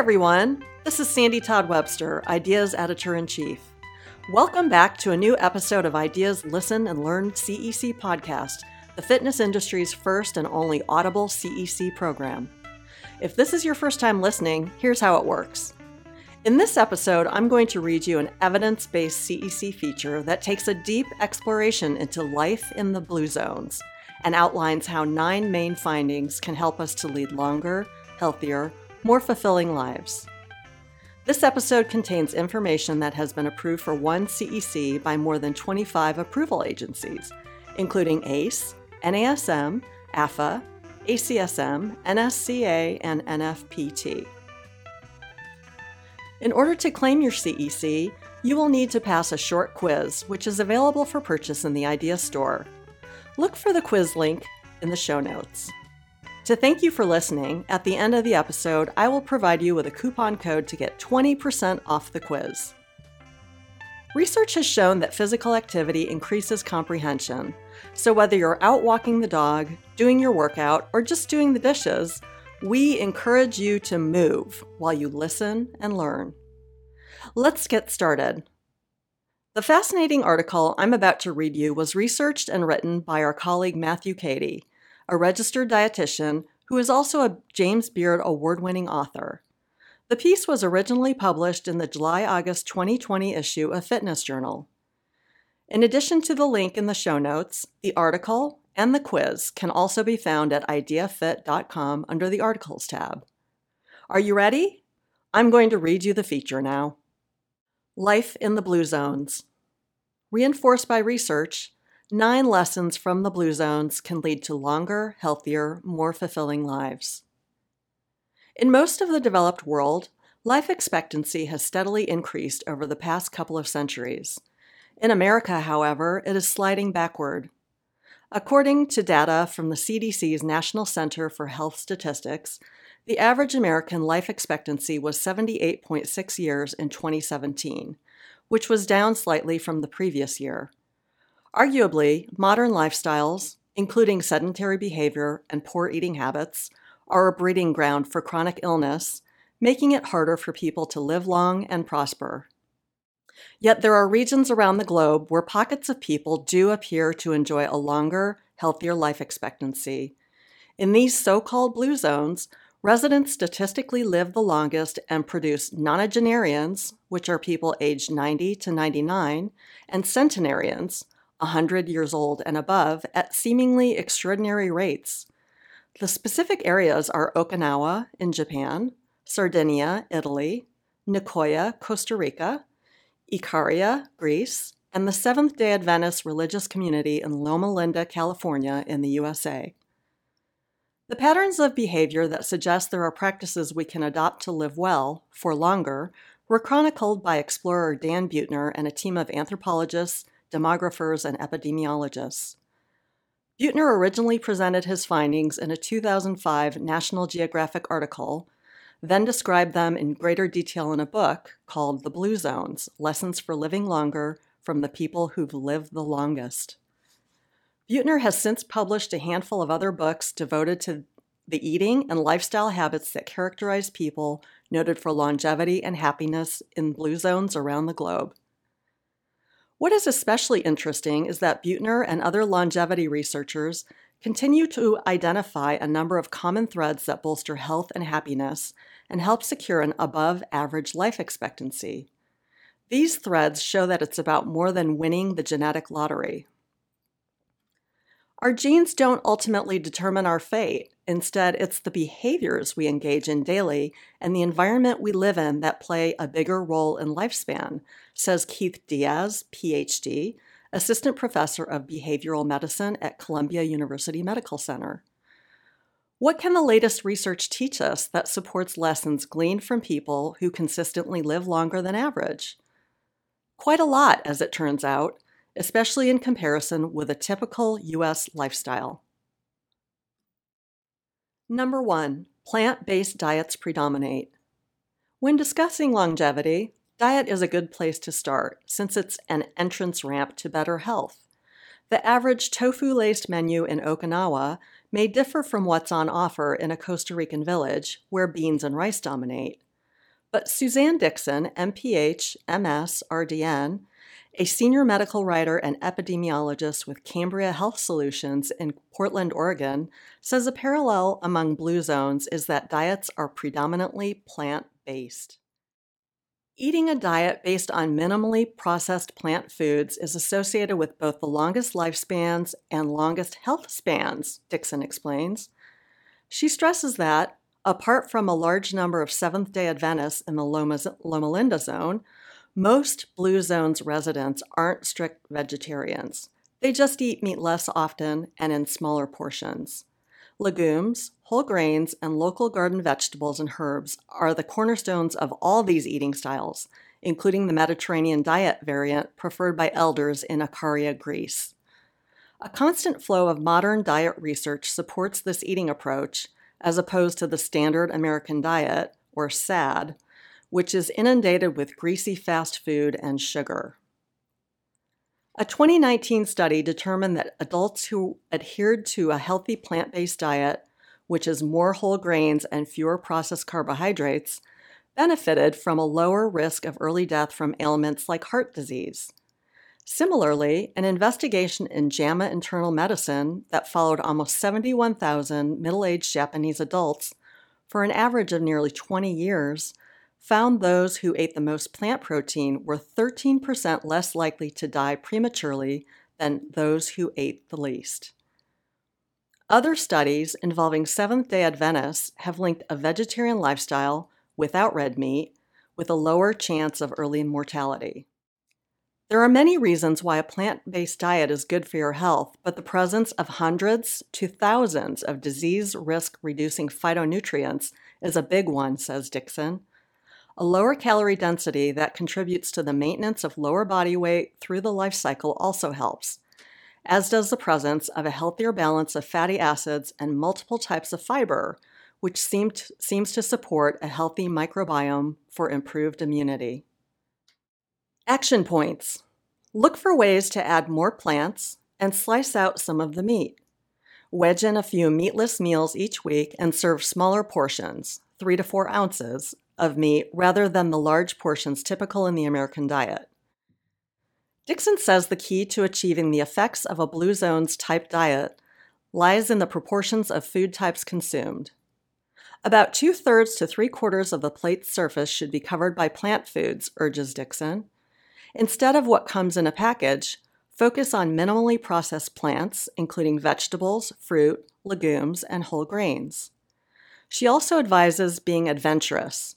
Everyone, this is Sandy Todd Webster, Ideas Editor in Chief. Welcome back to a new episode of Ideas Listen and Learn CEC podcast, the fitness industry's first and only audible CEC program. If this is your first time listening, here's how it works. In this episode, I'm going to read you an evidence based CEC feature that takes a deep exploration into life in the blue zones and outlines how nine main findings can help us to lead longer, healthier, more fulfilling lives. This episode contains information that has been approved for one CEC by more than 25 approval agencies, including ACE, NASM, AFA, ACSM, NSCA, and NFPT. In order to claim your CEC, you will need to pass a short quiz, which is available for purchase in the Idea Store. Look for the quiz link in the show notes. To thank you for listening, at the end of the episode, I will provide you with a coupon code to get 20% off the quiz. Research has shown that physical activity increases comprehension. So, whether you're out walking the dog, doing your workout, or just doing the dishes, we encourage you to move while you listen and learn. Let's get started. The fascinating article I'm about to read you was researched and written by our colleague Matthew Kadey a registered dietitian who is also a James Beard award winning author. The piece was originally published in the July August 2020 issue of Fitness Journal. In addition to the link in the show notes, the article and the quiz can also be found at ideafit.com under the Articles tab. Are you ready? I'm going to read you the feature now. Life in the Blue Zones. Reinforced by research, Nine lessons from the Blue Zones can lead to longer, healthier, more fulfilling lives. In most of the developed world, life expectancy has steadily increased over the past couple of centuries. In America, however, it is sliding backward. According to data from the CDC's National Center for Health Statistics, the average American life expectancy was 78.6 years in 2017, which was down slightly from the previous year. Arguably, modern lifestyles, including sedentary behavior and poor eating habits, are a breeding ground for chronic illness, making it harder for people to live long and prosper. Yet there are regions around the globe where pockets of people do appear to enjoy a longer, healthier life expectancy. In these so called blue zones, residents statistically live the longest and produce nonagenarians, which are people aged 90 to 99, and centenarians, 100 years old and above at seemingly extraordinary rates. The specific areas are Okinawa in Japan, Sardinia, Italy, Nicoya, Costa Rica, Ikaria, Greece, and the Seventh day Adventist religious community in Loma Linda, California, in the USA. The patterns of behavior that suggest there are practices we can adopt to live well for longer were chronicled by explorer Dan Buettner and a team of anthropologists, demographers, and epidemiologists. Buettner originally presented his findings in a 2005 National Geographic article, then described them in greater detail in a book called The Blue Zones Lessons for Living Longer from the People Who've Lived the Longest. Buettner has since published a handful of other books devoted to the eating and lifestyle habits that characterize people noted for longevity and happiness in blue zones around the globe. What is especially interesting is that Buettner and other longevity researchers continue to identify a number of common threads that bolster health and happiness and help secure an above average life expectancy. These threads show that it's about more than winning the genetic lottery. Our genes don't ultimately determine our fate. Instead, it's the behaviors we engage in daily and the environment we live in that play a bigger role in lifespan, says Keith Diaz, PhD, assistant professor of behavioral medicine at Columbia University Medical Center. What can the latest research teach us that supports lessons gleaned from people who consistently live longer than average? Quite a lot, as it turns out especially in comparison with a typical U.S. lifestyle. Number one, plant based diets predominate. When discussing longevity, diet is a good place to start since it's an entrance ramp to better health. The average tofu laced menu in Okinawa may differ from what's on offer in a Costa Rican village where beans and rice dominate. But Suzanne Dixon, MPH, MS, RDN, a senior medical writer and epidemiologist with Cambria Health Solutions in Portland, Oregon, says a parallel among blue zones is that diets are predominantly plant based. Eating a diet based on minimally processed plant foods is associated with both the longest lifespans and longest health spans, Dixon explains. She stresses that, apart from a large number of Seventh day Adventists in the Loma, Loma Linda zone, most Blue Zones residents aren't strict vegetarians. They just eat meat less often and in smaller portions. Legumes, whole grains, and local garden vegetables and herbs are the cornerstones of all these eating styles, including the Mediterranean diet variant preferred by elders in Ikaria, Greece. A constant flow of modern diet research supports this eating approach, as opposed to the standard American diet, or SAD, which is inundated with greasy fast food and sugar. A 2019 study determined that adults who adhered to a healthy plant based diet, which is more whole grains and fewer processed carbohydrates, benefited from a lower risk of early death from ailments like heart disease. Similarly, an investigation in JAMA Internal Medicine that followed almost 71,000 middle aged Japanese adults for an average of nearly 20 years found those who ate the most plant protein were 13% less likely to die prematurely than those who ate the least. Other studies involving Seventh day Adventists have linked a vegetarian lifestyle without red meat with a lower chance of early mortality. There are many reasons why a plant based diet is good for your health, but the presence of hundreds to thousands of disease risk reducing phytonutrients is a big one, says Dixon. A lower calorie density that contributes to the maintenance of lower body weight through the life cycle also helps, as does the presence of a healthier balance of fatty acids and multiple types of fiber, which to, seems to support a healthy microbiome for improved immunity. Action points Look for ways to add more plants and slice out some of the meat. Wedge in a few meatless meals each week and serve smaller portions, 3 to 4 ounces, of meat rather than the large portions typical in the American diet. Dixon says the key to achieving the effects of a Blue Zones type diet lies in the proportions of food types consumed. About two thirds to three quarters of the plate's surface should be covered by plant foods, urges Dixon. Instead of what comes in a package, focus on minimally processed plants, including vegetables, fruit, legumes, and whole grains. She also advises being adventurous,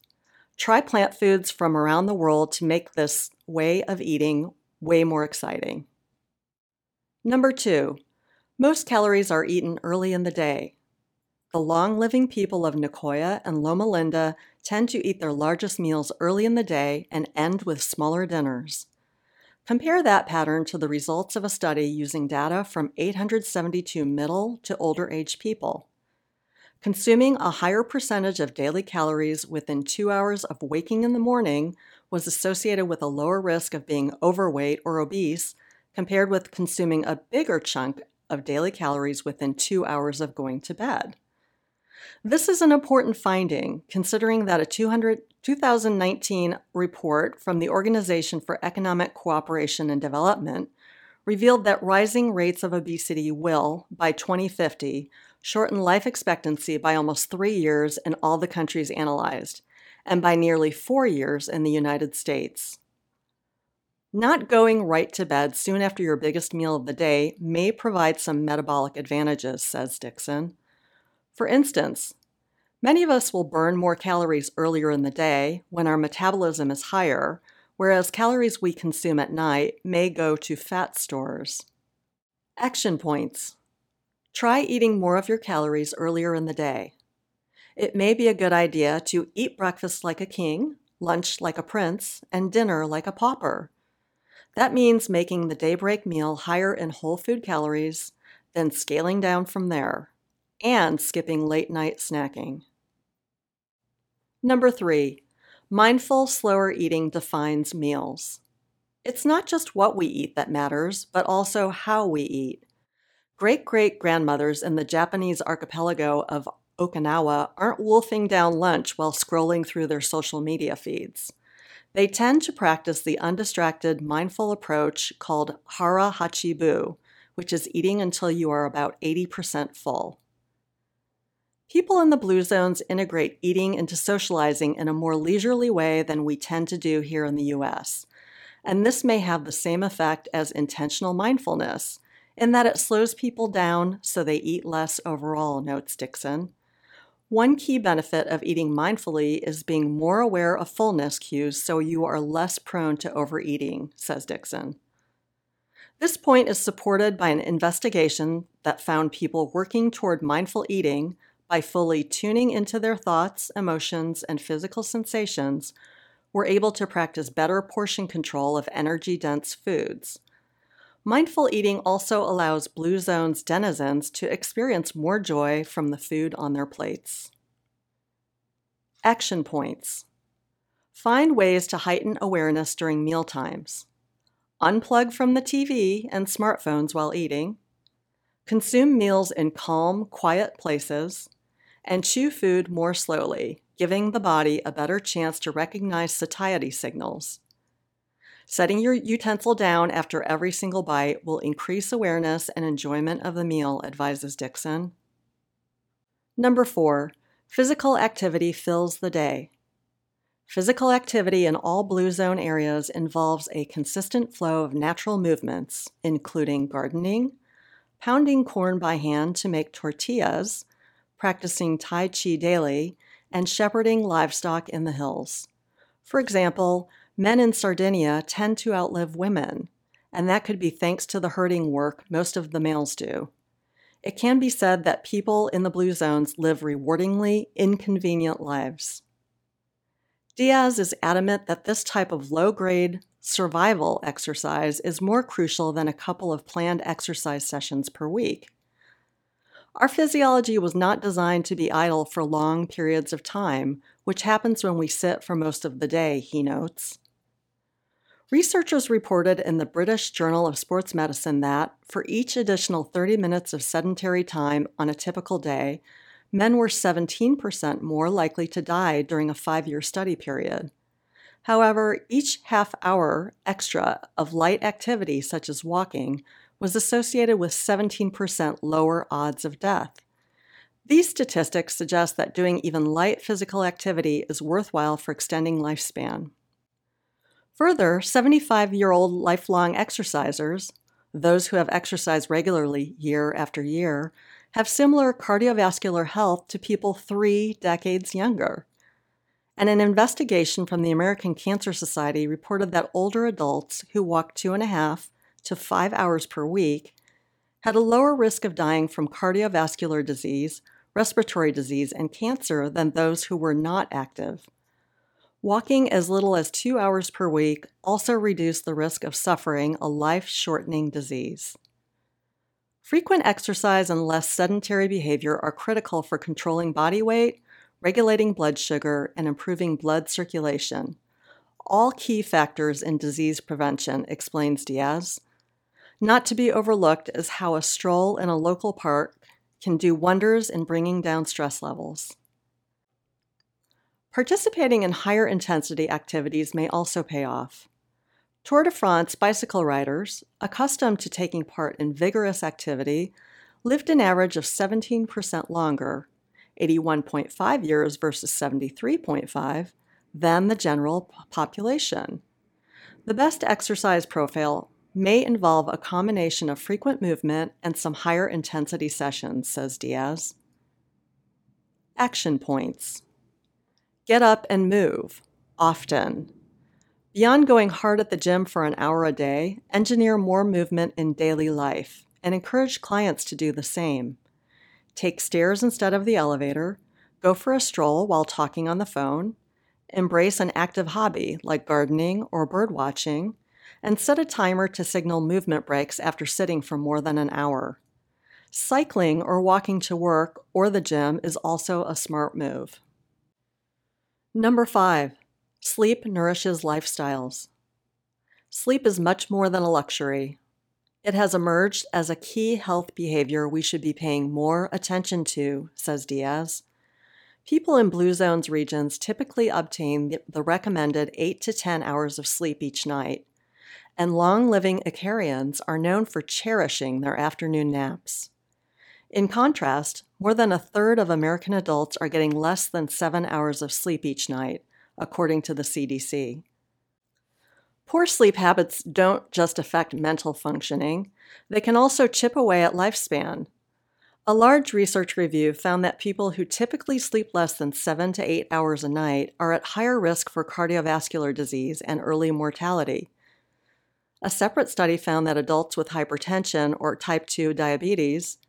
Try plant foods from around the world to make this way of eating way more exciting. Number two, most calories are eaten early in the day. The long living people of Nicoya and Loma Linda tend to eat their largest meals early in the day and end with smaller dinners. Compare that pattern to the results of a study using data from 872 middle to older age people. Consuming a higher percentage of daily calories within two hours of waking in the morning was associated with a lower risk of being overweight or obese compared with consuming a bigger chunk of daily calories within two hours of going to bed. This is an important finding, considering that a 200, 2019 report from the Organization for Economic Cooperation and Development revealed that rising rates of obesity will, by 2050, shorten life expectancy by almost three years in all the countries analyzed, and by nearly four years in the United States. Not going right to bed soon after your biggest meal of the day may provide some metabolic advantages, says Dixon. For instance, many of us will burn more calories earlier in the day when our metabolism is higher, whereas calories we consume at night may go to fat stores. Action points Try eating more of your calories earlier in the day. It may be a good idea to eat breakfast like a king, lunch like a prince, and dinner like a pauper. That means making the daybreak meal higher in whole food calories, then scaling down from there, and skipping late night snacking. Number three, mindful, slower eating defines meals. It's not just what we eat that matters, but also how we eat. Great great grandmothers in the Japanese archipelago of Okinawa aren't wolfing down lunch while scrolling through their social media feeds. They tend to practice the undistracted, mindful approach called Hara Hachibu, which is eating until you are about 80% full. People in the blue zones integrate eating into socializing in a more leisurely way than we tend to do here in the US. And this may have the same effect as intentional mindfulness, in that it slows people down so they eat less overall, notes Dixon. One key benefit of eating mindfully is being more aware of fullness cues so you are less prone to overeating, says Dixon. This point is supported by an investigation that found people working toward mindful eating by fully tuning into their thoughts, emotions, and physical sensations, were able to practice better portion control of energy dense foods. Mindful eating also allows Blue Zone's denizens to experience more joy from the food on their plates. Action points Find ways to heighten awareness during meal times. Unplug from the TV and smartphones while eating. Consume meals in calm, quiet places and chew food more slowly, giving the body a better chance to recognize satiety signals. Setting your utensil down after every single bite will increase awareness and enjoyment of the meal, advises Dixon. Number four, physical activity fills the day. Physical activity in all blue zone areas involves a consistent flow of natural movements, including gardening, pounding corn by hand to make tortillas, practicing Tai Chi daily, and shepherding livestock in the hills. For example, men in Sardinia tend to outlive women, and that could be thanks to the herding work most of the males do. It can be said that people in the blue zones live rewardingly inconvenient lives. Diaz is adamant that this type of low grade survival exercise is more crucial than a couple of planned exercise sessions per week. Our physiology was not designed to be idle for long periods of time, which happens when we sit for most of the day, he notes. Researchers reported in the British Journal of Sports Medicine that, for each additional 30 minutes of sedentary time on a typical day, men were 17% more likely to die during a five year study period. However, each half hour extra of light activity, such as walking, was associated with 17% lower odds of death. These statistics suggest that doing even light physical activity is worthwhile for extending lifespan. Further, 75 year old lifelong exercisers, those who have exercised regularly year after year, have similar cardiovascular health to people three decades younger. And an investigation from the American Cancer Society reported that older adults who walk two and a half to five hours per week had a lower risk of dying from cardiovascular disease, respiratory disease, and cancer than those who were not active. Walking as little as two hours per week also reduced the risk of suffering a life shortening disease. Frequent exercise and less sedentary behavior are critical for controlling body weight, regulating blood sugar, and improving blood circulation. All key factors in disease prevention, explains Diaz. Not to be overlooked is how a stroll in a local park can do wonders in bringing down stress levels. Participating in higher intensity activities may also pay off. Tour de France bicycle riders, accustomed to taking part in vigorous activity, lived an average of 17% longer, 81.5 years versus 73.5, than the general population. The best exercise profile may involve a combination of frequent movement and some higher intensity sessions, says Diaz. Action points Get up and move, often. Beyond going hard at the gym for an hour a day, engineer more movement in daily life and encourage clients to do the same. Take stairs instead of the elevator, go for a stroll while talking on the phone, embrace an active hobby like gardening or bird watching, and set a timer to signal movement breaks after sitting for more than an hour. Cycling or walking to work or the gym is also a smart move. Number five, sleep nourishes lifestyles. Sleep is much more than a luxury. It has emerged as a key health behavior we should be paying more attention to, says Diaz. People in blue zones regions typically obtain the recommended 8 to 10 hours of sleep each night, and long living Icarians are known for cherishing their afternoon naps. In contrast, more than a third of American adults are getting less than seven hours of sleep each night, according to the CDC. Poor sleep habits don't just affect mental functioning, they can also chip away at lifespan. A large research review found that people who typically sleep less than seven to eight hours a night are at higher risk for cardiovascular disease and early mortality. A separate study found that adults with hypertension or type 2 diabetes,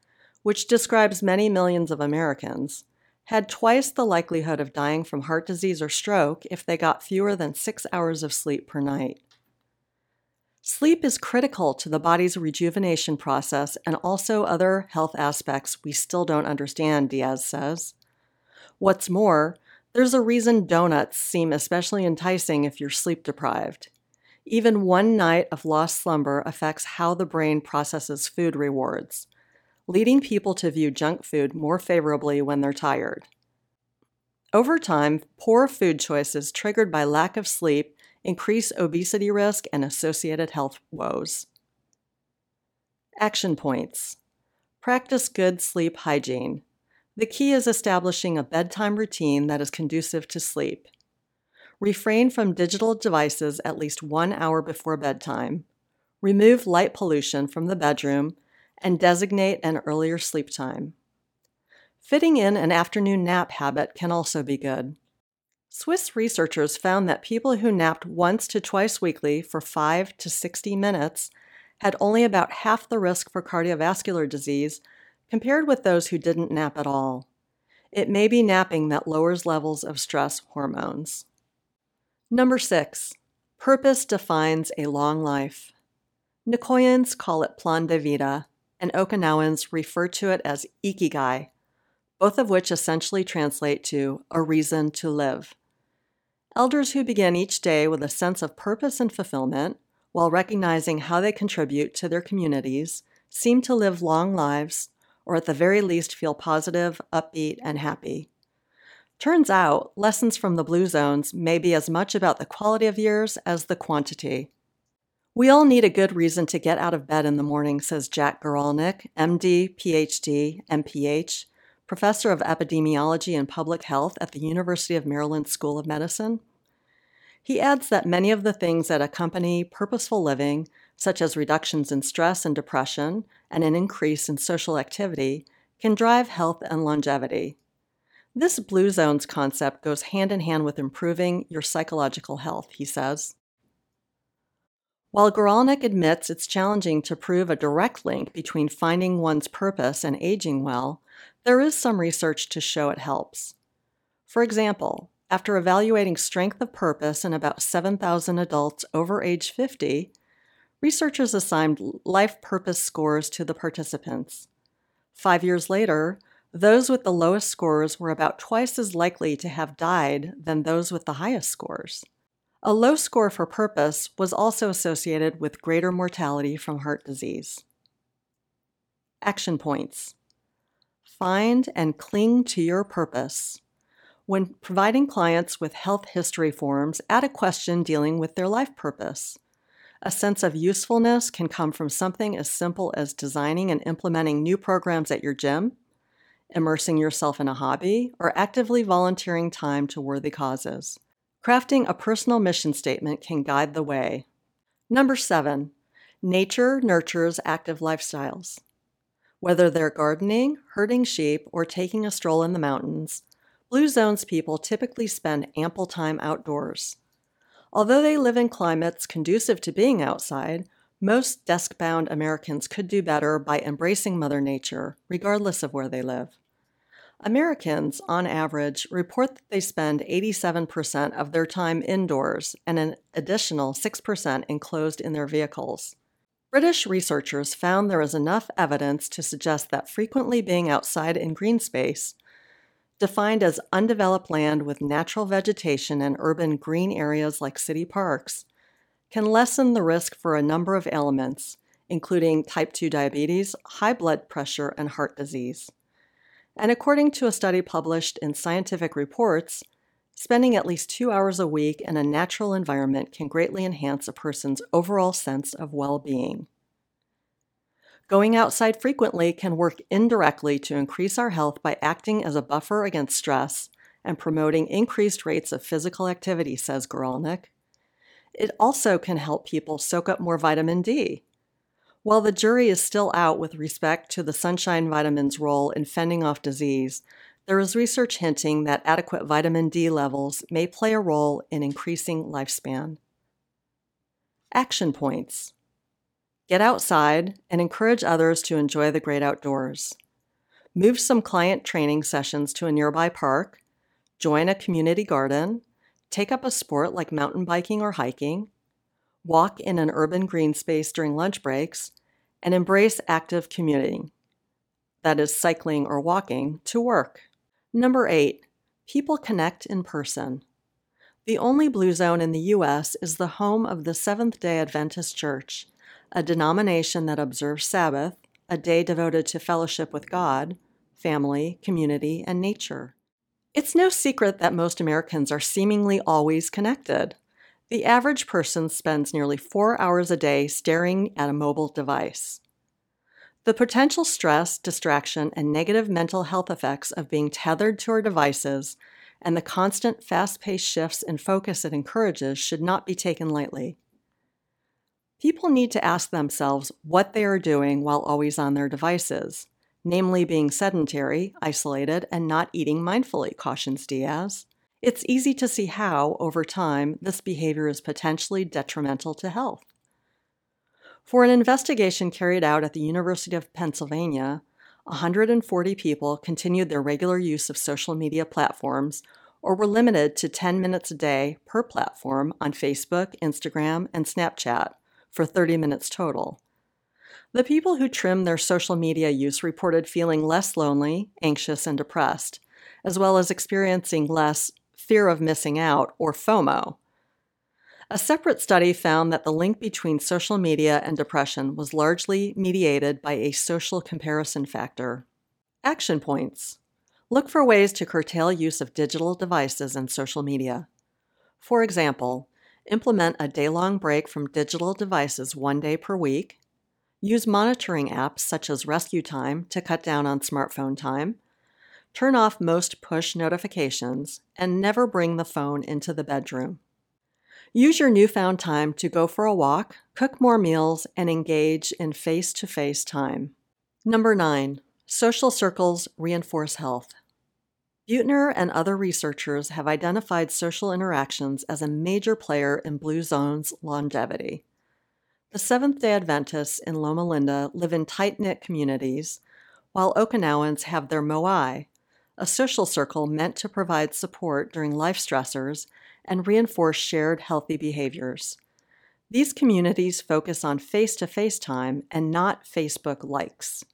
which describes many millions of Americans, had twice the likelihood of dying from heart disease or stroke if they got fewer than six hours of sleep per night. Sleep is critical to the body's rejuvenation process and also other health aspects we still don't understand, Diaz says. What's more, there's a reason donuts seem especially enticing if you're sleep deprived. Even one night of lost slumber affects how the brain processes food rewards, leading people to view junk food more favorably when they're tired. Over time, poor food choices triggered by lack of sleep increase obesity risk and associated health woes. Action points Practice good sleep hygiene. The key is establishing a bedtime routine that is conducive to sleep. Refrain from digital devices at least one hour before bedtime. Remove light pollution from the bedroom and designate an earlier sleep time. Fitting in an afternoon nap habit can also be good. Swiss researchers found that people who napped once to twice weekly for 5 to 60 minutes had only about half the risk for cardiovascular disease compared with those who didn't nap at all. It may be napping that lowers levels of stress hormones. Number 6. Purpose defines a long life. Nicoyans call it plan de vida, and Okinawans refer to it as ikigai, both of which essentially translate to a reason to live. Elders who begin each day with a sense of purpose and fulfillment, while recognizing how they contribute to their communities, seem to live long lives, or at the very least feel positive, upbeat, and happy. Turns out, lessons from the Blue Zones may be as much about the quality of years as the quantity. We all need a good reason to get out of bed in the morning, says Jack Guralnik, MD, PhD, MPH, professor of epidemiology and public health at the University of Maryland School of Medicine. He adds that many of the things that accompany purposeful living, such as reductions in stress and depression and an increase in social activity, can drive health and longevity. This Blue Zones concept goes hand in hand with improving your psychological health, he says. While Guralnik admits it's challenging to prove a direct link between finding one's purpose and aging well, there is some research to show it helps. For example, after evaluating strength of purpose in about 7,000 adults over age 50, researchers assigned life purpose scores to the participants. Five years later, those with the lowest scores were about twice as likely to have died than those with the highest scores. A low score for purpose was also associated with greater mortality from heart disease. Action points Find and cling to your purpose. When providing clients with health history forms, add a question dealing with their life purpose. A sense of usefulness can come from something as simple as designing and implementing new programs at your gym, immersing yourself in a hobby, or actively volunteering time to worthy causes. Crafting a personal mission statement can guide the way. Number seven, nature nurtures active lifestyles. Whether they're gardening, herding sheep, or taking a stroll in the mountains, Blue Zones people typically spend ample time outdoors. Although they live in climates conducive to being outside, most desk bound Americans could do better by embracing Mother Nature, regardless of where they live. Americans, on average, report that they spend 87% of their time indoors and an additional 6% enclosed in their vehicles. British researchers found there is enough evidence to suggest that frequently being outside in green space, defined as undeveloped land with natural vegetation and urban green areas like city parks, can lessen the risk for a number of ailments, including type 2 diabetes, high blood pressure, and heart disease. And according to a study published in Scientific Reports, spending at least two hours a week in a natural environment can greatly enhance a person's overall sense of well being. Going outside frequently can work indirectly to increase our health by acting as a buffer against stress and promoting increased rates of physical activity, says Guralnik. It also can help people soak up more vitamin D. While the jury is still out with respect to the sunshine vitamin's role in fending off disease, there is research hinting that adequate vitamin D levels may play a role in increasing lifespan. Action points Get outside and encourage others to enjoy the great outdoors. Move some client training sessions to a nearby park, join a community garden, take up a sport like mountain biking or hiking, walk in an urban green space during lunch breaks, and embrace active commuting that is, cycling or walking to work. Number eight, people connect in person. The only blue zone in the U.S. is the home of the Seventh day Adventist Church a denomination that observes Sabbath, a day devoted to fellowship with God, family, community, and nature. It's no secret that most Americans are seemingly always connected. The average person spends nearly four hours a day staring at a mobile device. The potential stress, distraction, and negative mental health effects of being tethered to our devices and the constant fast paced shifts in focus it encourages should not be taken lightly. People need to ask themselves what they are doing while always on their devices, namely being sedentary, isolated, and not eating mindfully, cautions Diaz. It's easy to see how, over time, this behavior is potentially detrimental to health. For an investigation carried out at the University of Pennsylvania, 140 people continued their regular use of social media platforms or were limited to 10 minutes a day per platform on Facebook, Instagram, and Snapchat for 30 minutes total. The people who trimmed their social media use reported feeling less lonely, anxious, and depressed, as well as experiencing less fear of missing out or FOMO. A separate study found that the link between social media and depression was largely mediated by a social comparison factor. Action points Look for ways to curtail use of digital devices and social media. For example, implement a day long break from digital devices one day per week, use monitoring apps such as Rescue Time to cut down on smartphone time, turn off most push notifications, and never bring the phone into the bedroom. Use your newfound time to go for a walk, cook more meals, and engage in face to face time. Number nine, social circles reinforce health. Buettner and other researchers have identified social interactions as a major player in Blue Zone's longevity. The Seventh day Adventists in Loma Linda live in tight knit communities, while Okinawans have their Moai, a social circle meant to provide support during life stressors and reinforce shared healthy behaviors. These communities focus on face to face time and not Facebook likes.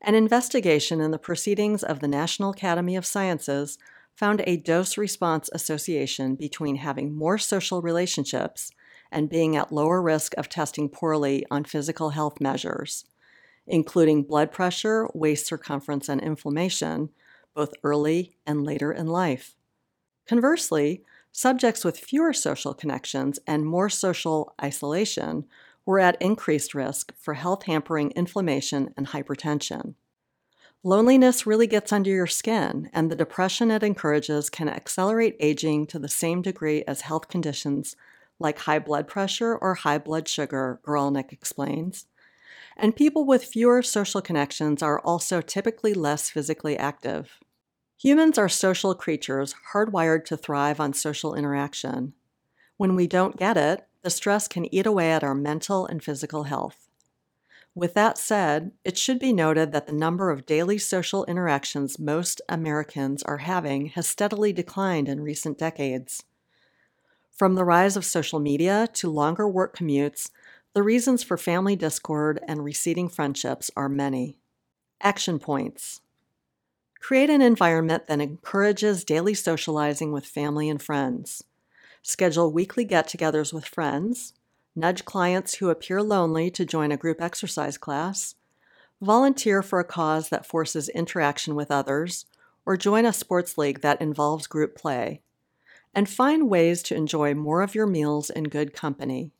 An investigation in the proceedings of the National Academy of Sciences found a dose response association between having more social relationships and being at lower risk of testing poorly on physical health measures, including blood pressure, waist circumference, and inflammation, both early and later in life. Conversely, subjects with fewer social connections and more social isolation were at increased risk for health hampering inflammation and hypertension. Loneliness really gets under your skin, and the depression it encourages can accelerate aging to the same degree as health conditions like high blood pressure or high blood sugar, Guralnik explains. And people with fewer social connections are also typically less physically active. Humans are social creatures hardwired to thrive on social interaction. When we don't get it, the stress can eat away at our mental and physical health. With that said, it should be noted that the number of daily social interactions most Americans are having has steadily declined in recent decades. From the rise of social media to longer work commutes, the reasons for family discord and receding friendships are many. Action points Create an environment that encourages daily socializing with family and friends. Schedule weekly get togethers with friends. nudge clients who appear lonely to join a group exercise class, volunteer for a cause that forces interaction with others, or join a sports league that involves group play. And find ways to enjoy more of your meals in good company.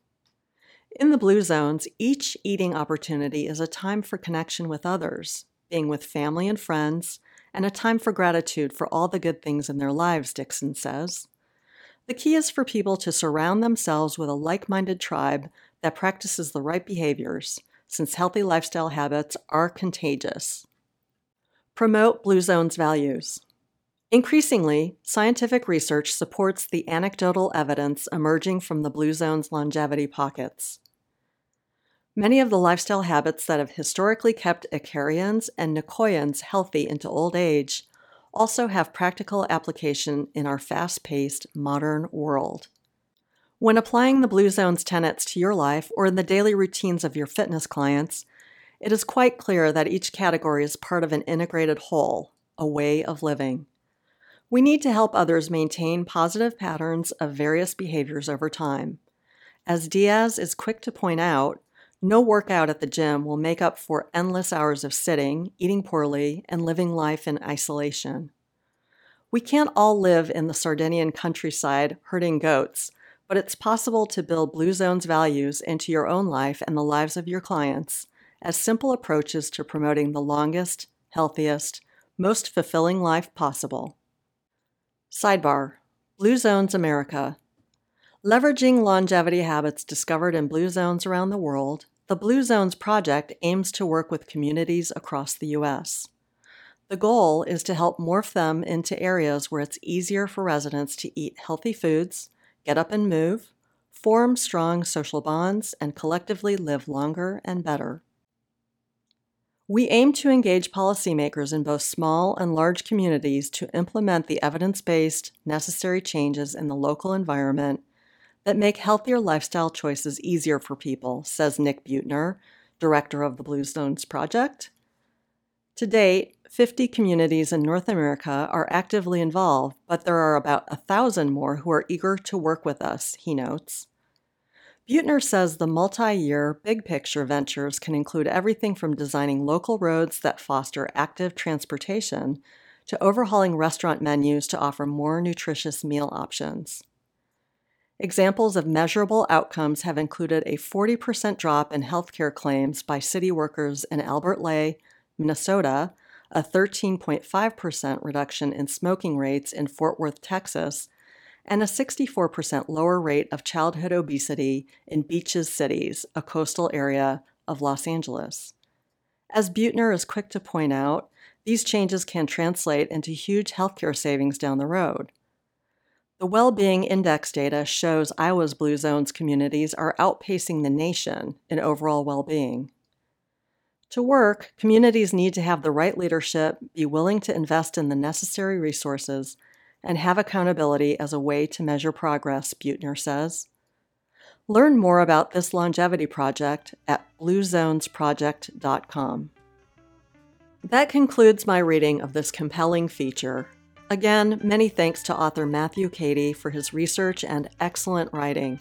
In the Blue Zones, each eating opportunity is a time for connection with others, being with family and friends, and a time for gratitude for all the good things in their lives, Dixon says. The key is for people to surround themselves with a like minded tribe that practices the right behaviors, since healthy lifestyle habits are contagious. Promote Blue Zone's values. Increasingly, scientific research supports the anecdotal evidence emerging from the Blue Zone's longevity pockets. Many of the lifestyle habits that have historically kept Icarians and Nicoyans healthy into old age also have practical application in our fast paced modern world. When applying the Blue Zone's tenets to your life or in the daily routines of your fitness clients, it is quite clear that each category is part of an integrated whole, a way of living. We need to help others maintain positive patterns of various behaviors over time. As Diaz is quick to point out, no workout at the gym will make up for endless hours of sitting, eating poorly, and living life in isolation. We can't all live in the Sardinian countryside herding goats, but it's possible to build Blue Zone's values into your own life and the lives of your clients as simple approaches to promoting the longest, healthiest, most fulfilling life possible. Sidebar Blue Zones America. Leveraging longevity habits discovered in Blue Zones around the world, the Blue Zones project aims to work with communities across the U.S. The goal is to help morph them into areas where it's easier for residents to eat healthy foods, get up and move, form strong social bonds, and collectively live longer and better. We aim to engage policymakers in both small and large communities to implement the evidence based, necessary changes in the local environment that make healthier lifestyle choices easier for people, says Nick Buettner, director of the Blue Zones Project. To date, 50 communities in North America are actively involved, but there are about a thousand more who are eager to work with us, he notes. Buettner says the multi year, big picture ventures can include everything from designing local roads that foster active transportation to overhauling restaurant menus to offer more nutritious meal options. Examples of measurable outcomes have included a 40% drop in healthcare claims by city workers in Albert Lea, Minnesota, a 13.5% reduction in smoking rates in Fort Worth, Texas, and a 64% lower rate of childhood obesity in Beaches Cities, a coastal area of Los Angeles. As Buettner is quick to point out, these changes can translate into huge healthcare savings down the road. The Well-Being Index data shows Iowa's Blue Zones communities are outpacing the nation in overall well-being. To work, communities need to have the right leadership, be willing to invest in the necessary resources, and have accountability as a way to measure progress, Buettner says. Learn more about this longevity project at bluezonesproject.com. That concludes my reading of this compelling feature. Again, many thanks to author Matthew Kadey for his research and excellent writing.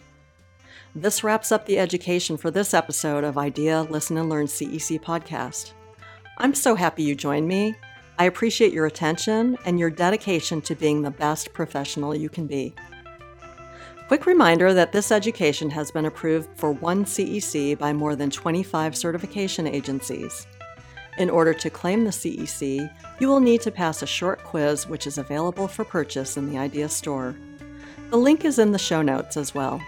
This wraps up the education for this episode of Idea, Listen, and Learn CEC podcast. I'm so happy you joined me. I appreciate your attention and your dedication to being the best professional you can be. Quick reminder that this education has been approved for one CEC by more than 25 certification agencies. In order to claim the CEC, you will need to pass a short quiz which is available for purchase in the Idea Store. The link is in the show notes as well.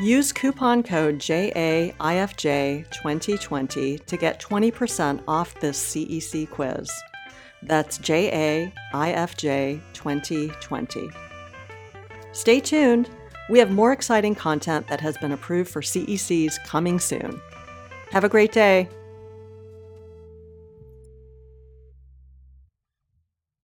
Use coupon code JAIFJ2020 to get 20% off this CEC quiz. That's JAIFJ2020. Stay tuned. We have more exciting content that has been approved for CECs coming soon. Have a great day.